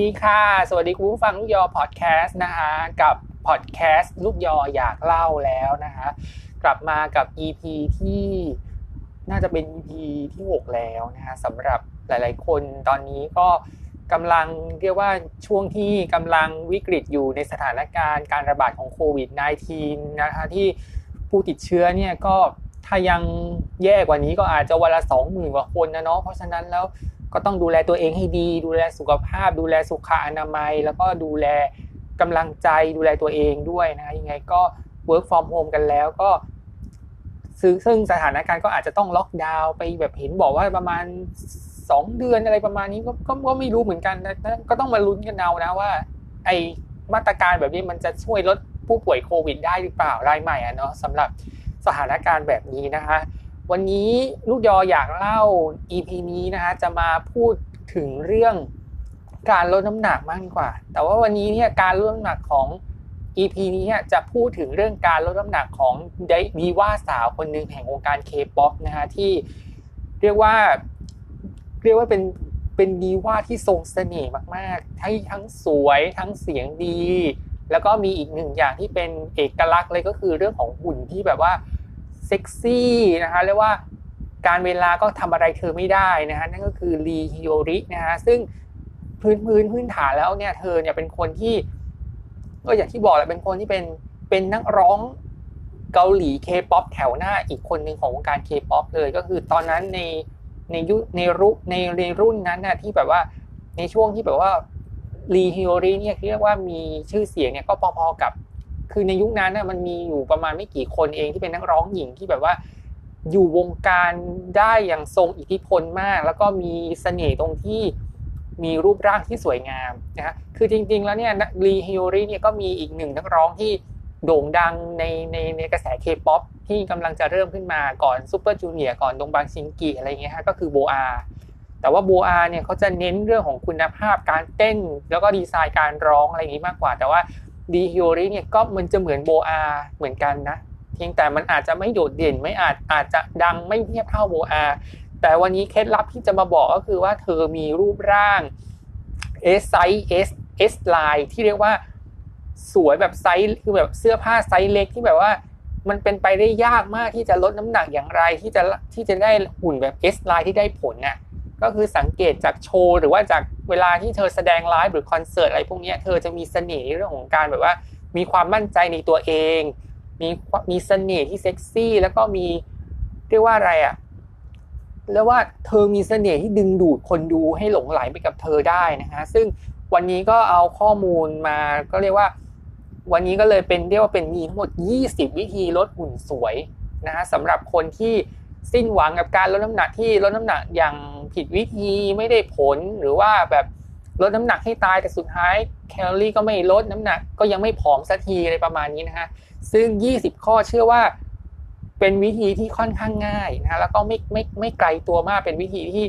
ดีค่ะ สวัสดีคุณผู้ฟังลูกยอพอดแคสต์นะคะกับพอดแคสต์ลูกยออยากเล่าแล้วนะคะกลับมากับ EP ที่น่าจะเป็น EP ที่ 6 แล้วนะคะสำหรับหลาย ๆ คนตอนนี้ก็กำลังเรียกว่าช่วงที่กำลังวิกฤตอยู่ในสถานการณ์การระบาดของโควิด -19 นะคะที่ผู้ติดเชื้อเนี่ยก็ถ้ายังแย่กว่านี้ก็อาจจะวันละสองหมื่นกว่าคนนะเนาะเพราะฉะนั้นแล้ว ก็ต้องดูแลตัวเองให้ดี ดูแลสุขภาพ ดูแลสุขอนามัย แล้วก็ดูแลกำลังใจดูแลตัวเองด้วยนะยังไงก็ work from home กันแล้วก็ซึ่งซึ่งสถานการณ์ก็อาจจะต้องล็อกดาวน์ไปแบบเห็นบอกว่าประมาณ 2 เดือนอะไรประมาณนี้ก็ก็ก็ไม่รู้เหมือนกันนะก็ต้องมาลุ้นกันเอานะว่า ไอมาตรการแบบนี้มันจะช่วยลดผู้ป่วยโควิดได้หรือเปล่ารายใหม่อะเนาะสำหรับสถานการณ์แบบนี้นะคะ วันนี้ลูกยออยากเล่า EP นี้นะคะจะมาพูดถึงเรื่องการลดน้ำหนักมากกว่า แต่ว่าวันนี้เนี่ยการลดน้ำหนักของ EP นี้จะพูดถึงเรื่องการลดน้ำหนักของดีว่าสาวคนหนึ่งแห่งวงการเคป๊อปนะคะที่เรียกว่าเรียกว่าเป็นเป็นดีว่าที่ทรงเสน่ห์มากๆทั้งทั้งสวยทั้งเสียงดี แล้วก็มีอีกหนึ่งอย่างที่เป็นเอกลักษณ์เลยก็คือเรื่องของหุ่นที่แบบว่า เซ็กซี่นะคะเรียกว่ากาลเวลาก็ทำอะไรเธอไม่ได้นะฮะนั่นก็คือลีฮโยรินะฮะซึ่งพื้นพื้นพื้นฐานแล้วเนี่ยเธอเนี่ยเป็นคนที่ก็อย่างที่บอกแหละเป็นคนที่เป็นเป็นนักร้องเกาหลีเคป๊อปแถวหน้าอีกคนหนึ่งของวงการเคป๊อปเลย ก็คือตอนนั้นในในยุในรุ่ในในรุ่นนั้นนะที่แบบว่าในช่วงที่แบบว่าลีฮิโอริเนี่ยเรียกว่ามีชื่อเสียงเนี่ยก็พอๆกับ คือในยุคนั้นน่ะมันมีอยู่ประมาณไม่กี่คนเองที่เป็นนักร้องหญิงที่แบบว่า อยู่วงการได้อย่างทรงอิทธิพลมาก แล้วก็มีเสน่ห์ตรงที่มีรูปร่างที่สวยงามนะฮะคือจริง ๆ แล้วเนี่ยลีฮิโอริเนี่ยก็มีอีกหนึ่งนักร้องที่โด่งดังในในในกระแสเคป๊อปที่กำลังจะเริ่มขึ้นมาก่อนซูเปอร์จูเนียร์ก่อนดงบังชิงกิอะไรเงี้ยฮะก็คือโบอาแต่ว่าโบอาเนี่ยเขาจะเน้นเรื่องของคุณภาพการเต้น แล้วก็ดีไซน์การร้องอะไรอย่างนี้มากกว่า แต่ว่า ลีฮิโอริเนี่ยก็มันจะเหมือนโบอาเหมือนกันนะเพียงแต่มันอาจจะไม่โดดเด่นไม่อาจอาจจะดังไม่เทียบเท่าโบอาแต่วันนี้เคล็ดลับที่จะมาบอกก็คือว่าเธอมีรูปร่าง S ไซส์ S S ไลน์ที่เรียกว่าสวยแบบไซส์คือแบบเสื้อผ้าไซส์เล็กที่แบบว่า มันเป็นไปได้ยากมากที่จะลดน้ำหนักอย่างไรที่จะที่จะได้หุ่นแบบ S ไลน์ที่ได้ผลน่ะ ก็คือสังเกตจากโชว์หรือว่าจากเวลาที่เธอแสดงไลฟ์หรือคอนเสิร์ตอะไรพวกนี้เธอจะมีเสน่ห์เรื่องของการแบบว่า มีความมั่นใจในตัวเอง มีมีเสน่ห์ที่เซ็กซี่ แล้วก็มีเรียกว่าอะไรอะแล้วว่าเธอมีเสน่ห์ที่ดึงดูดคนดูให้หลงไหลไปกับเธอได้นะฮะซึ่งวันนี้ก็เอาข้อมูลมาก็เรียกว่า วันนี้ก็เลยเป็นเรียกว่าเป็นมีทั้งหมด 20 วิธีลดหุ่นสวยนะฮะสำหรับคนที่สิ้นหวังกับการลดน้ำหนักที่ลดน้ำหนักอย่าง ผิดวิธีไม่ได้ผลหรือว่าแบบลดน้ำหนักให้ตายแต่สุดท้ายแคลอรี่ก็ไม่ลดน้ำหนัก ก็ยังไม่ผอมสักทีอะไรประมาณนี้นะฮะซึ่ง 20 ข้อเชื่อว่า เป็นวิธีที่ค่อนข้างง่ายนะแล้วก็ไม่ไม่ไม่ไกลตัวมากเป็นวิธีที่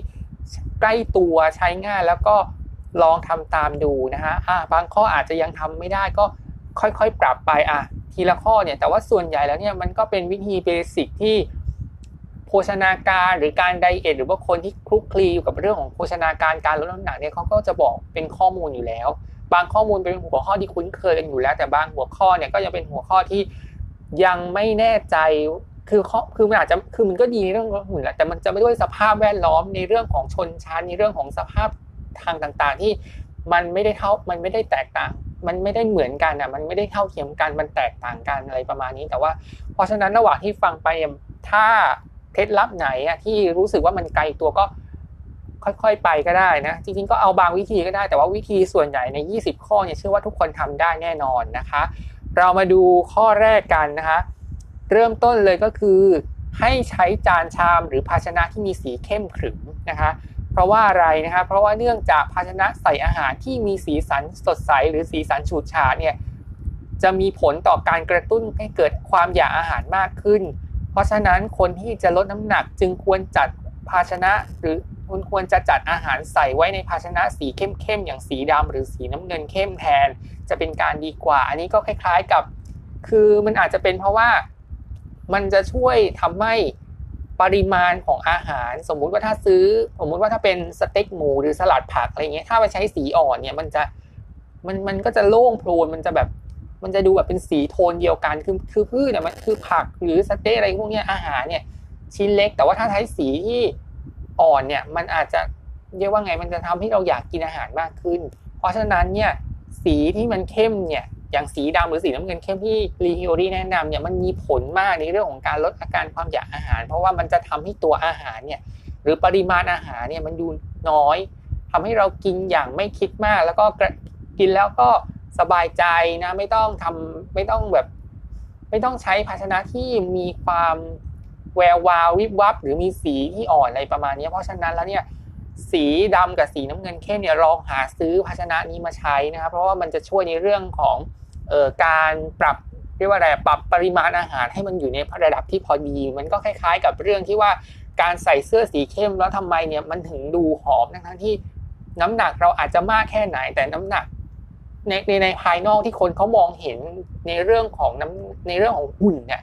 ใกล้ตัวใช้ง่ายแล้วก็ลองทำตามดูนะฮะอ่าบางข้ออาจจะยังทำไม่ได้ก็ค่อยๆ ปรับไปอะทีละข้อเนี่ยแต่ว่าส่วนใหญ่แล้วเนี่ยมันก็เป็นวิธีเบสิกที่ ภชนาการหรือการไดเอทหรือว่าคนที่คลุกคลีอยู่กับเรื่องของโภชนาการการลดน้ำหนักเนี่ยเขาก็จะบอกเป็นข้อมูลอยู่แล้ว บางข้อมูลเป็นหัวข้อที่คุ้นเคยกันอยู่แล้ว แต่บางหัวข้อเนี่ยก็ยังเป็นหัวข้อที่ยังไม่แน่ใจคือคือมันอาจจะคือมันก็ดีในเรื่องของหุ่นแหละแต่มันจะไม่ด้วยสภาพแวดล้อมในเรื่องของชนชั้นในเรื่องของสภาพทางต่างๆ ที่มันไม่ได้เท่ามันไม่ได้แตกต่าง มันไม่ได้เหมือนกันอะมันไม่ได้เท่าเทียมกันมันแตกต่างกันอะไรประมาณนี้ แต่ว่า เพราะฉะนั้นระหว่างที่ฟังไปถ้า เคล็ดลับไหนอะที่รู้สึกว่ามันไกลตัวก็ค่อยๆไปก็ได้นะ จริงๆก็เอาบางวิธีก็ได้ แต่ว่าวิธีส่วนใหญ่ใน 20 ข้อเนี่ยเชื่อว่าทุกคนทำได้แน่นอนนะคะ เรามาดูข้อแรกกันนะคะ เริ่มต้นเลยก็คือ ให้ใช้จานชามหรือภาชนะที่มีสีเข้มขรึมนะคะ เพราะว่าอะไรนะคะ เพราะว่าเนื่องจากภาชนะใส่อาหารที่มีสีสันสดใสหรือสีสันฉูดฉาดเนี่ยจะมีผลต่อการกระตุ้นให้เกิดความอยากอาหารมากขึ้น เพราะฉะนั้นคนที่จะลดน้ำหนักจึงควรจัดภาชนะ หรือคุณควรจะจัดอาหารใส่ไว้ในภาชนะสีเข้มๆอย่างสีดำหรือสีน้ำเงินเข้มแทน จะเป็นการดีกว่า อันนี้ก็คล้าย ๆกับ คือมันอาจจะเป็นเพราะว่ามันจะช่วยทำให้ปริมาณของอาหาร สมมุติว่าถ้าซื้อ สมมุติว่าถ้าเป็นสเต็กหมูหรือสลัดผักอะไรเงี้ยถ้าไปใช้สีอ่อนเนี่ยมันจะมันมันก็จะโล่งโพลนมันจะแบบ มันจะดูแบบเป็นสีโทนเดียวกันคือคือพืชเนี่ยมันคือผักหรือสเต็กอะไรพวกนี้อาหารเนี่ย ชิ้นเล็ก แต่ว่าถ้าใช้สีที่อ่อนเนี่ยมันอาจจะเรียกว่าไงมันจะทำให้เราอยากกินอาหารมากขึ้น เพราะฉะนั้นเนี่ยสีที่มันเข้มเนี่ยอย่างสีดำหรือสีน้ำเงินเข้มที่รีฮิโอรีแนะนำเนี่ยมันมีผลมากในเรื่องของการลดอาการความอยากอาหาร เพราะว่ามันจะทำให้ตัวอาหารเนี่ยหรือปริมาณอาหารเนี่ยมันดูน้อยทำให้เรากินอย่างไม่คิดมาก แล้วก็กินแล้วก็ สบายใจนะไม่ต้องทำไม่ต้องแบบ ไม่ต้องใช้ภาชนะที่มีความแวววาววิบวับ หรือมีสีที่อ่อนอะไรประมาณนี้เพราะฉะนั้นแล้วเนี่ยสีดำกับสีน้ำเงินเข้มเนี่ยลองหาซื้อภาชนะนี้มาใช้นะครับ เพราะว่ามันจะช่วยในเรื่องของเอ่อการปรับเรียกว่าอะไรปรับปริมาณอาหารให้มันอยู่ในระดับที่พอดี มันก็คล้าย ๆ กับเรื่องที่ว่าการใส่เสื้อสีเข้มแล้วทำไมเนี่ยมันถึงดูหอมทั้งที่น้ำหนักเราอาจจะมากแค่ไหนแต่น้ำหนัก ในในในภายนอกที่คนเขามองเห็นในเรื่องของน้ำในเรื่องของหุ่นเนี่ย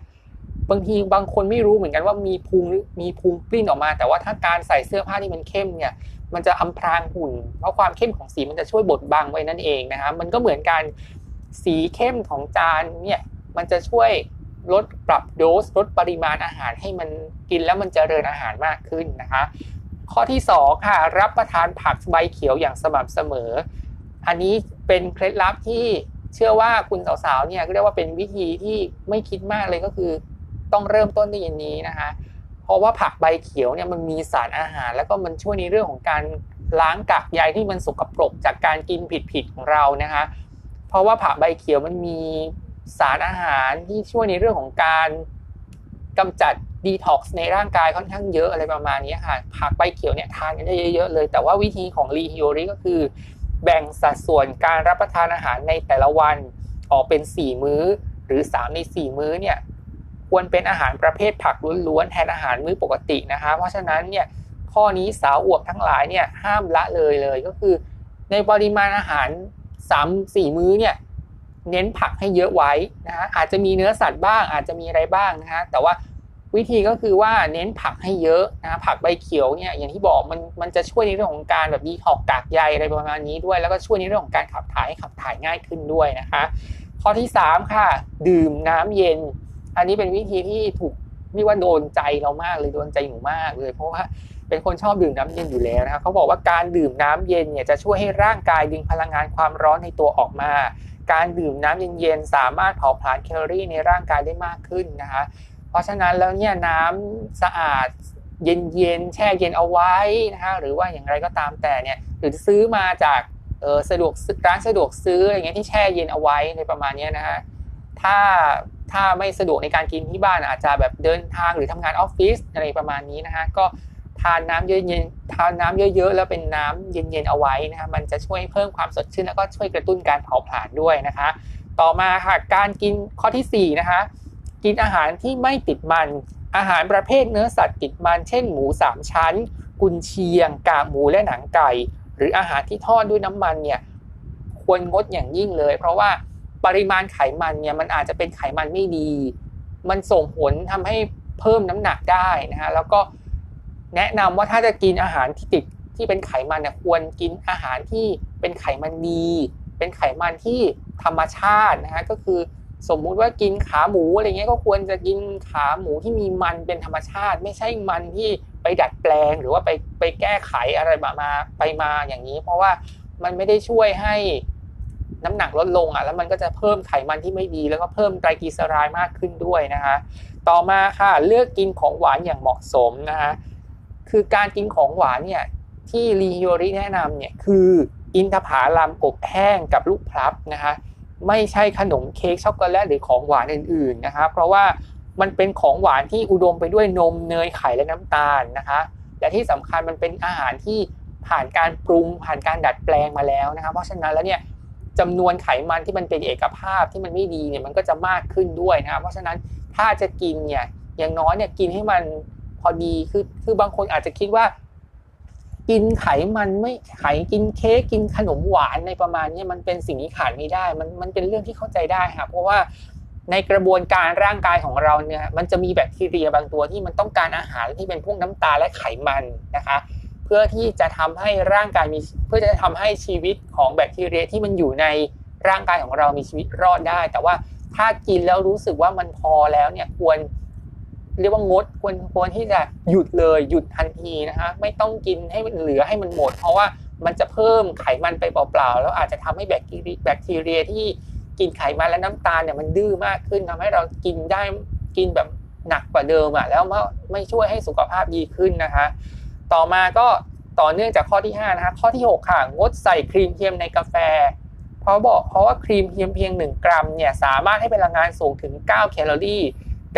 บางทีบางคนไม่รู้เหมือนกันว่ามีพุงมีพุงปลิ้นออกมา แต่ว่าถ้าการใส่เสื้อผ้าที่มันเข้มเนี่ย มันจะอำพรางหุ่น เพราะความเข้มของสีมันจะช่วยบดบังไว้นั่นเองนะครับมันก็เหมือนกันสีเข้มของจานเนี่ยมันจะช่วยลดปรับโดสลดปริมาณอาหารให้มันกินแล้วมันจเจริญอาหารมากขึ้นนะคะ ข้อที่ 2 ค่ะ รับประทานผักใบเขียวอย่างสม่ำเสมอ อันนี้เป็นเคล็ดลับที่เชื่อว่าคุณสาวๆเนี่ยเรียกว่าเป็นวิธีที่ไม่คิดมากเลยก็คือ ต้องเริ่มต้นด้วยอย่างนี้นะคะเพราะว่าผักใบเขียวเนี่ยมันมีสารอาหาร แล้วก็มันช่วยในเรื่องของการล้างกากใยที่มันสกปรกจากการกินผิดๆของเรานะคะ เพราะว่าผักใบเขียวมันมีสารอาหารที่ช่วยในเรื่องของการกำจัดดีท็อกซ์ในร่างกายค่อนข้างเยอะอะไรประมาณนี้ค่ะผักใบเขียวเนี่ยทานกันได้เยอะๆเลย แต่ว่าวิธีของรีฮิโอริก็คือ แบ่งสัดส่วนการรับประทานอาหารในแต่ละวันออกเป็น 4 มื้อ หรือ 3 ใน 4 มื้อเนี่ยควรเป็นอาหารประเภทผักล้วนๆแทนอาหารมื้อปกตินะคะเพราะฉะนั้นเนี่ยข้อนี้สาวอวบทั้งหลายเนี่ยห้ามละเลยเลยก็คือ ในปริมาณอาหาร 3 4 มื้อเนี่ยเน้นผักให้เยอะไว้นะฮะอาจจะมีเนื้อสัตว์บ้างอาจจะมีอะไรบ้างนะฮะแต่ว่า วิธีก็คือว่าเน้นผักให้เยอะนะผักใบเขียวเนี่ยอย่างที่บอกมันมันจะช่วยในเรื่องของการแบบดีทอกกากใยอะไรประมาณนี้ด้วย แล้วก็ช่วยในเรื่องของการขับถ่ายให้ขับถ่ายง่ายขึ้นด้วยนะคะ ข้อที่ 3 ค่ะ ดื่มน้ำเย็น อันนี้เป็นวิธีที่ถูกเรียกว่าโดนใจเรามากเลยโดนใจหนูมากเลย เพราะว่าเป็นคนชอบดื่มน้ำเย็นอยู่แล้วนะครับเขาบอกว่าการดื่มน้ำเย็นเนี่ยจะช่วยให้ร่างกายดึงพลังงานความร้อนในตัวออกมา การดื่มน้ำเย็นๆสามารถเผาผลาญแคลอรี่ในร่างกายได้มากขึ้นนะคะ เพราะฉะนั้นแล้วเนี่ยน้ำสะอาดเย็นๆแช่เย็นเอาไว้นะคะหรือว่าอย่างไรก็ตามแต่เนี่ยหรือซื้อมาจากเออสะดวกร้านสะดวกซื้ออะไรเงี้ยที่แช่เย็นเอาไว้ในประมาณนี้นะฮะถ้าถ้าไม่สะดวกในการกินที่บ้านอาจจะแบบเดินทางหรือทำงานออฟฟิศอะไรประมาณนี้นะฮะก็ทานน้ำเย็นๆทานน้ำเยอะๆ แล้วเป็นน้ำเย็นๆเอาไว้นะฮะมันจะช่วยเพิ่มความสดชื่นแล้วก็ช่วยกระตุ้นการเผาผลาญด้วยนะคะ ต่อมาค่ะการกินข้อที่4นะคะ กินอาหารที่ไม่ติดมัน อาหารประเภทเนื้อสัตว์ติดมัน เช่น หมู3ชั้น กุนเชียง กากหมูและหนังไก่ หรืออาหารที่ทอดด้วยน้ำมันเนี่ยควรงดอย่างยิ่งเลย เพราะว่าปริมาณไขมันเนี่ยมันอาจจะเป็นไขมันไม่ดี มันส่งผลทำให้เพิ่มน้ำหนักได้นะฮะแล้วก็แนะนำว่าถ้าจะกินอาหารที่ติดที่เป็นไขมันเนี่ยควรกินอาหารที่เป็นไขมันดี เป็นไขมันที่ธรรมชาตินะฮะก็คือ สมมุติว่ากินขาหมูอะไรเงี้ยก็ควรจะกินขาหมูที่มีมันเป็นธรรมชาติ ไม่ใช่มันที่ไปดัดแปลงหรือว่าไปไปแก้ไขอะไรมามาไปมาอย่างนี้ เพราะว่ามันไม่ได้ช่วยให้น้ำหนักลดลงอะแล้วมันก็จะเพิ่มไขมันที่ไม่ดี แล้วก็เพิ่มไตรกลีเซอไรด์มากขึ้นด้วยนะคะต่อมาค่ะเลือกกินของหวานอย่างเหมาะสมนะคะคือการกินของหวานเนี่ยที่รีโยริแนะนำเนี่ยคืออินทผลัมอบแห้งกับลูกพลับนะคะ ไม่ใช่ขนมเค้กช็อกโกแลตหรือของหวานอื่นๆนะคะเพราะว่ามันเป็นของหวานที่อุดมไปด้วยนมเนยไข่และน้ำตาลนะคะและที่สำคัญมันเป็นอาหารที่ผ่านการปรุงผ่านการดัดแปลงมาแล้วนะคะเพราะฉะนั้นแล้วเนี่ยจำนวนไขมันที่มันเป็นเอกภาพที่มันไม่ดีเนี่ยมันก็จะมากขึ้นด้วยนะครับเพราะฉะนั้นถ้าจะกินเนี่ยอย่างน้อยเนี่ยกินให้มันพอดีคือคือบางคนอาจจะคิดว่า กินไขมันไม่ไขกินเค้กกินขนมหวานในประมาณนี้มันเป็นสิ่งที่ขาดไม่ได้ มันมันเป็นเรื่องที่เข้าใจได้ครับเพราะว่าในกระบวนการร่างกายของเราเนี่ยมันจะมีแบคทีเรียบางตัวที่มันต้องการอาหารที่เป็นพวกน้ำตาลและไขมันนะคะ เพื่อที่จะทำให้ร่างกายมีเพื่อจะทำให้ชีวิตของแบคทีเรียที่มันอยู่ในร่างกายของเรามีชีวิตรอดได้ แต่ว่าถ้ากินแล้วรู้สึกว่ามันพอแล้วเนี่ยควร เรียกว่างดควรควรที่จะหยุดเลยหยุดทันทีนะคะไม่ต้องกินให้มันเหลือให้มันหมด เพราะว่ามันจะเพิ่มไขมันไปเปล่าๆแล้วอาจจะทำให้แบคทีเรียแบคทีเรียที่กินไขมันและน้ำตาลเนี่ยมันดื้อมากขึ้นทำให้เรากินได้กินแบบหนักกว่าเดิมอะแล้วไม่ช่วยให้สุขภาพดีขึ้นนะคะต่อมาก็ต่อเนื่องจากข้อที่5นะคะข้อที่ 6 ค่ะ งดใส่ครีมเทียมในกาแฟ เพราะบอกเพราะว่าครีมเทียมเพียง 1 กรัมเนี่ยสามารถให้พลังงานสูงถึง 9 แคลอรี่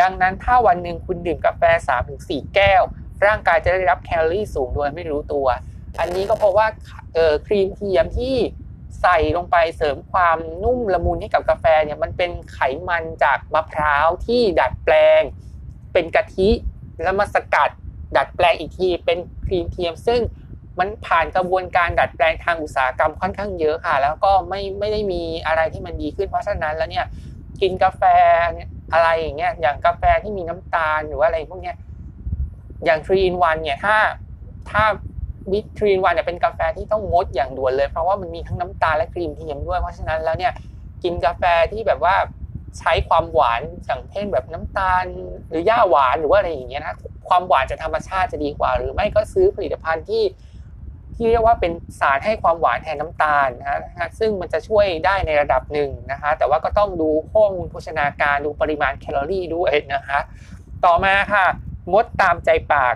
ดังนั้นถ้าวันหนึ่งคุณดื่มกาแฟ 3-4 แก้ว ร่างกายจะได้รับแคลอรี่สูงโดยไม่รู้ตัว อันนี้ก็เพราะว่าเออครีมเทียมที่ใส่ลงไปเสริมความนุ่มละมุนให้กับกาแฟเนี่ยมันเป็นไขมันจากมะพร้าวที่ดัดแปลง เป็นกะทิแล้วมาสกัดดัดแปลงอีกทีเป็นครีมเทียม ซึ่งมันผ่านกระบวนการดัดแปลงทางอุตสาหกรรมค่อนข้างเยอะค่ะ แล้วก็ไม่ไม่ได้มีอะไรที่มันดีขึ้นเพราะฉะนั้นแล้วเนี่ยกินกาแฟ อะไรอย่างเงี้ยอย่างกาแฟที่มีน้ำตาลหรือว่าอะไรพวกเนี้ยอย่างทรีนวันเนี่ยถ้าถ้าวิทรีนวันเนี่ยเป็นกาแฟที่ต้องงดอย่างด่วนเลย เพราะว่ามันมีทั้งน้ำตาลและครีมเทียมด้วยเพราะฉะนั้นแล้วเนี่ยกินกาแฟที่แบบว่าใช้ความหวานอย่างเช่นแบบน้ำตาล หรือย่าหวานหรือว่าอะไรอย่างเงี้ยนะความหวานจากธรรมชาติจะดีกว่า หรือไม่ก็ซื้อผลิตภัณฑ์ที่ ที่เรียกว่าเป็นสารให้ความหวานแทนน้าตาลนะฮะซึ่งมันจะช่วยได้ในระดับหนึ่งนะคะแต่ว่าก็ต้องดูข้อมูลโภชนาการดูปริมาณแคลอรี่ด้วยนะคะต่อมาค่ะงดตามใจปาก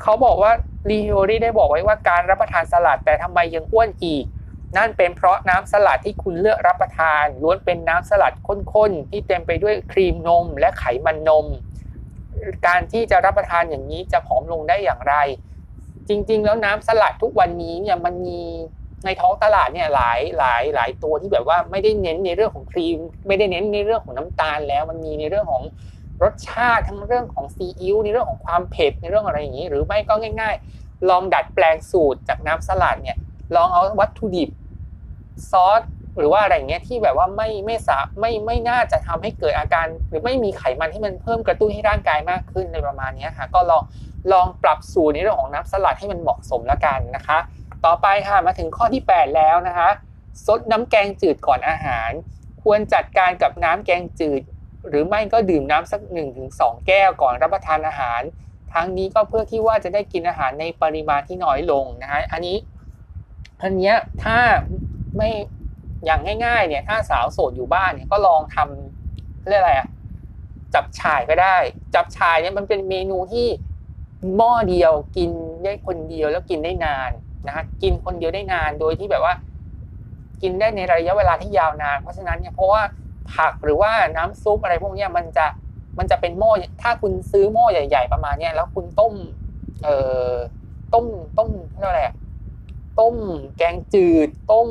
เขาบอกว่าลีโอรี่ได้บอกไว้ว่าการรับประทานสลัดแต่ทำไมยังอ้วนอีก นั่นเป็นเพราะน้ำสลัดที่คุณเลือกรับประทานล้วนเป็นน้ำสลัดข้นๆที่เต็มไปด้วยครีมนมและไขมันนม การที่จะรับประทานอย่างนี้จะผอมลงได้อย่างไร จริง ๆ แล้วน้ำสลัดทุกวันนี้เนี่ยมันมีในท้องตลาดเนี่ยหลายหลายหลายตัวที่แบบว่าไม่ได้เน้นในเรื่องของครีม ไม่ได้เน้นในเรื่องของน้ำตาลแล้ว มันมีในเรื่องของรสชาติทั้งเรื่องของซีอิ๊วในเรื่องของความเผ็ดในเรื่องอะไรอย่างนี้ หรือไม่ก็ง่าย ๆ ลองดัดแปลงสูตรจากน้ำสลัดเนี่ยลองเอาวัตถุดิบซอสหรือว่าอะไรเงี้ยที่แบบว่าไม่ไม่สาไม่ไม่น่าจะทำให้เกิดอาการ หรือไม่มีไขมันที่มันเพิ่มกระตุ้นให้ร่างกายมากขึ้นในประมาณนี้ค่ะก็ลอง ลองปรับสูตรในเรื่องของน้ำสลัดให้มันเหมาะสมแล้วกันนะคะ ต่อไปค่ะมาถึงข้อที่ 8 แล้วนะคะซดน้ำแกงจืดก่อนอาหาร ควรจัดการกับน้ำแกงจืด หรือไม่ก็ดื่มน้ำสัก1นถึงสแก้วก่อนรับประทานอาหาร ทั้งนี้ก็เพื่อที่ว่าจะได้กินอาหารในปริมาณที่น้อยลงนะฮะอันนี้อันเนี้ยถ้าไม่อย่างง่ายๆเนี่ยถ้าสาวโสดอยู่บ้านเนี่ยก็ลองทำเรียกอะไรอะจับฉ่ายก็ได้ จับฉ่ายเนี่ยมันเป็นเมนูที่ หม้อเดียวกินได้คนเดียวแล้วกินได้นานนะฮะกินคนเดียวได้นานโดยที่แบบว่า กินได้ในระยะเวลาที่ยาวนาน เพราะฉะนั้นเนี่ยเพราะว่าผักหรือว่าน้ำซุปอะไรพวกนี้มันจะมันจะเป็นหม้อถ้าคุณซื้อหม้อใหญ่ ๆ ประมาณนี้แล้วคุณต้มเอ่อต้มต้มเรียกอะไรต้มแกงจืด ต้ม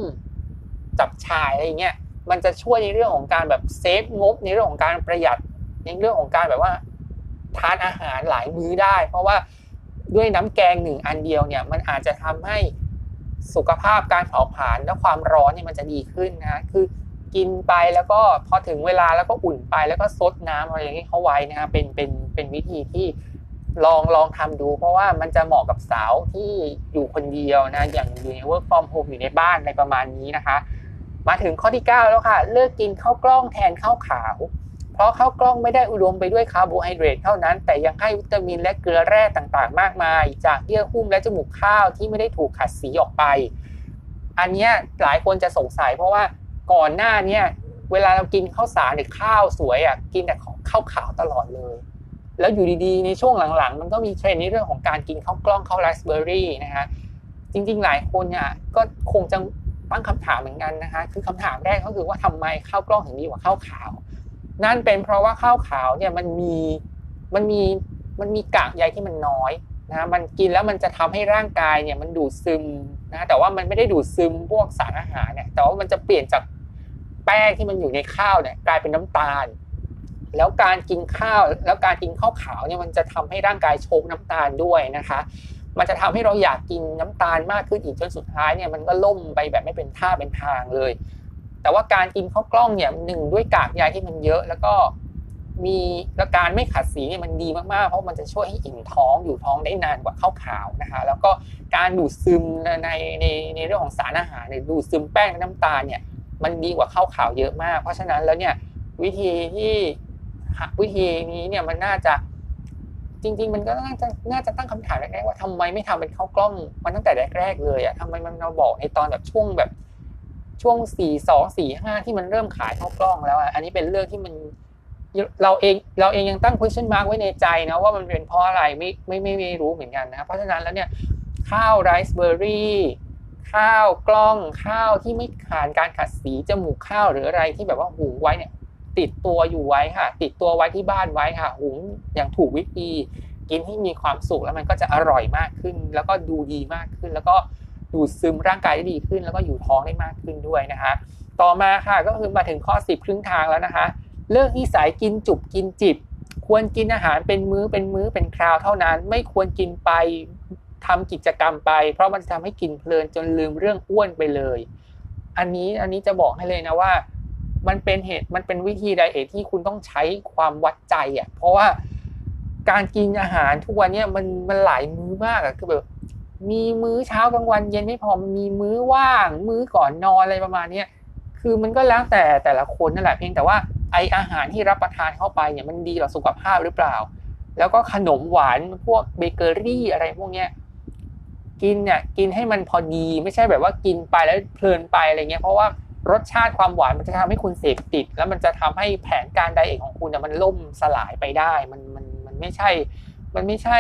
จับฉ่ายอะไรเงี้ยมันจะช่วยในเรื่องของการแบบเซฟงบในเรื่องของการประหยัดในเรื่องของการแบบว่า ทานอาหารหลายมื้อได้ เพราะว่าด้วยน้ำแกงหนึ่งอันเดียวเนี่ยมันอาจจะทำให้สุขภาพการเผาผลาญและความร้อนเนี่ยมันจะดีขึ้นนะคือกินไปแล้วก็พอถึงเวลาแล้วก็อุ่นไปแล้วก็ซดน้ำอะไรอย่างนี้เขาไว้นะครับเป็นเป็นเป็นวิธีที่ลองลองทำดู เพราะว่ามันจะเหมาะกับสาวที่อยู่คนเดียวนะอย่างอยู่ใน work from home อยู่ในบ้านในประมาณนี้นะคะ มาถึงข้อที่ 9 แล้วค่ะ เลือกกินข้าวกล้องแทนข้าวขาว เพราะข้าวกล้องไม่ได้อุดมไปด้วยคาร์โบไฮเดรตเท่านั้น แต่ยังให้วิตามินและเกลือแร่ต่างๆ มากมาย จากเยื่อหุ้มและจมูกข้าวที่ไม่ได้ถูกขัดสีออกไป อันนี้หลายคนจะสงสัย เพราะว่าก่อนหน้าเนี้ยเวลาเรากินข้าวสารหรือข้าวสวยอะกินแต่ของข้าวขาวตลอดเลย แล้วอยู่ดีๆ ในช่วงหลังๆ มันก็มีเทรนด์ในเรื่องของการกินข้าวกล้องข้าวไรซ์เบอร์รี่นะฮะจริงๆ หลายคนเนี่ยก็คงจะตั้งคำถามเหมือนกันนะคะคือคำถามแรกก็คือว่าทำไมข้าวกล้องถึงดีกว่าข้าวขาว นั่นเป็นเพราะว่าข้าวขาวเนี่ยมันมีมันมีมันมีกากใยที่มันน้อยนะมันกินแล้วมันจะทำให้ร่างกายเนี่ยมันดูดซึมนะแต่ว่ามันไม่ได้ดูดซึมพวกสารอาหารเนี่ยแต่ว่ามันจะเปลี่ยนจากแป้งที่มันอยู่ในข้าวเนี่ยกลายเป็นน้ำตาล แล้วการกินข้าวแล้วการกินข้าวขาวเนี่ยมันจะทำให้ร่างกายโชกน้ำตาลด้วยนะคะ มันจะทำให้เราอยากกินน้ำตาลมากขึ้นอีกจนสุดท้ายเนี่ยมันก็ล่มไปแบบไม่เป็นท่าเป็นทางเลย แต่ว่าการกินข้าวกล้องเนี่ยหนึ่งด้วยกากใยที่มันเยอะ แล้วก็มีและการไม่ขัดสีเนี่ยมันดีมากๆ เพราะมันจะช่วยให้อิ่มท้องอยู่ท้องได้นานกว่าข้าวขาวนะคะแล้วก็การดูดซึมในในในเรื่องของสารอาหารเนี่ยดูดซึมแป้งน้ำตาลเนี่ยมันดีกว่าข้าวขาวเยอะมาก เพราะฉะนั้นแล้วเนี่ยวิธีที่วิธีนี้เนี่ยมันน่าจะจริง ๆ มันก็น่าจะน่าจะตั้งคำถามแรกๆว่าทำไมไม่ทำเป็นข้าวกล้องมันตั้งแต่แรก ๆ เลยอะทำไมมันมาบอกในตอนแบบช่วงแบบ ช่วงสี่สองสี่ห้าที่มันเริ่มขายข้ากล้องแล้วอะอันนี้เป็นเรื่องที่มันเราเองเราเองยังตั้ง question mark ไว้ในใจนะว่ามันเป็นเพราะอะไรไม่ไม่ไม่ไม่รู้เหมือนกันนะเพราะฉะนั้นแล้วเนี่ยข้าวไรซ์เบอร์รี่ข้าวกล้องข้าวที่ไม่ผ่านการขัดสีจมูกข้าวหรืออะไรที่แบบว่าหุงไว้เนี่ย ติดตัวอยู่ไว้ค่ะ ติดตัวไว้ที่บ้านไว้ค่ะหุงอย่างถูกวิธีกินให้มีความสุขแล้วมันก็จะอร่อยมากขึ้น แล้วก็ดูดีมากขึ้นแล้วก็ ดูดซึมร่างกายได้ดีขึ้น แล้วก็อยู่ท้องได้มากขึ้นด้วยนะคะ ต่อมาค่ะก็คือมาถึงข้อ 10 ครึ่งทางแล้วนะคะ เลิกนิสัยกินจุบกินจิบ ควรกินอาหารเป็นมื้อเป็นมื้อเป็นคราวเท่านั้น ไม่ควรกินไปทำกิจกรรมไป เพราะมันจะทำให้กินเพลินจนลืมเรื่องอ้วนไปเลย อันนี้อันนี้จะบอกให้เลยนะว่า มันเป็นเหตุมันเป็นวิธีไดเอทที่คุณต้องใช้ความวัดใจอะเพราะว่าการกินอาหารทุกวันเนี้มันมันหลายมื้อมากอะคือแบบ มีมื้อเช้ากลางวันเย็นไม่พอมีมื้อว่าง มื้อก่อนนอนอะไรประมาณนี้คือมันก็แล้วแต่แต่ละคนนั่นแหละเพียงแต่ว่าไออาหารที่รับประทานเข้าไปเนี่ยมันดีต่อสุขภาพหรือเปล่า แล้วก็ขนมหวานพวกเบเกอรี่อะไรพวกเนี้ยกินเนี่ยกินให้มันพอดีไม่ใช่แบบว่ากินไปแล้วเพลินไปอะไรเงี้ยเพราะว่ารสชาติความหวานมันจะทำให้คุณเสพติด แล้วมันจะทำให้แผนการไดเอทของคุณมันล่มสลายไปได้มันมันมันไม่ใช่ มันไม่ใช่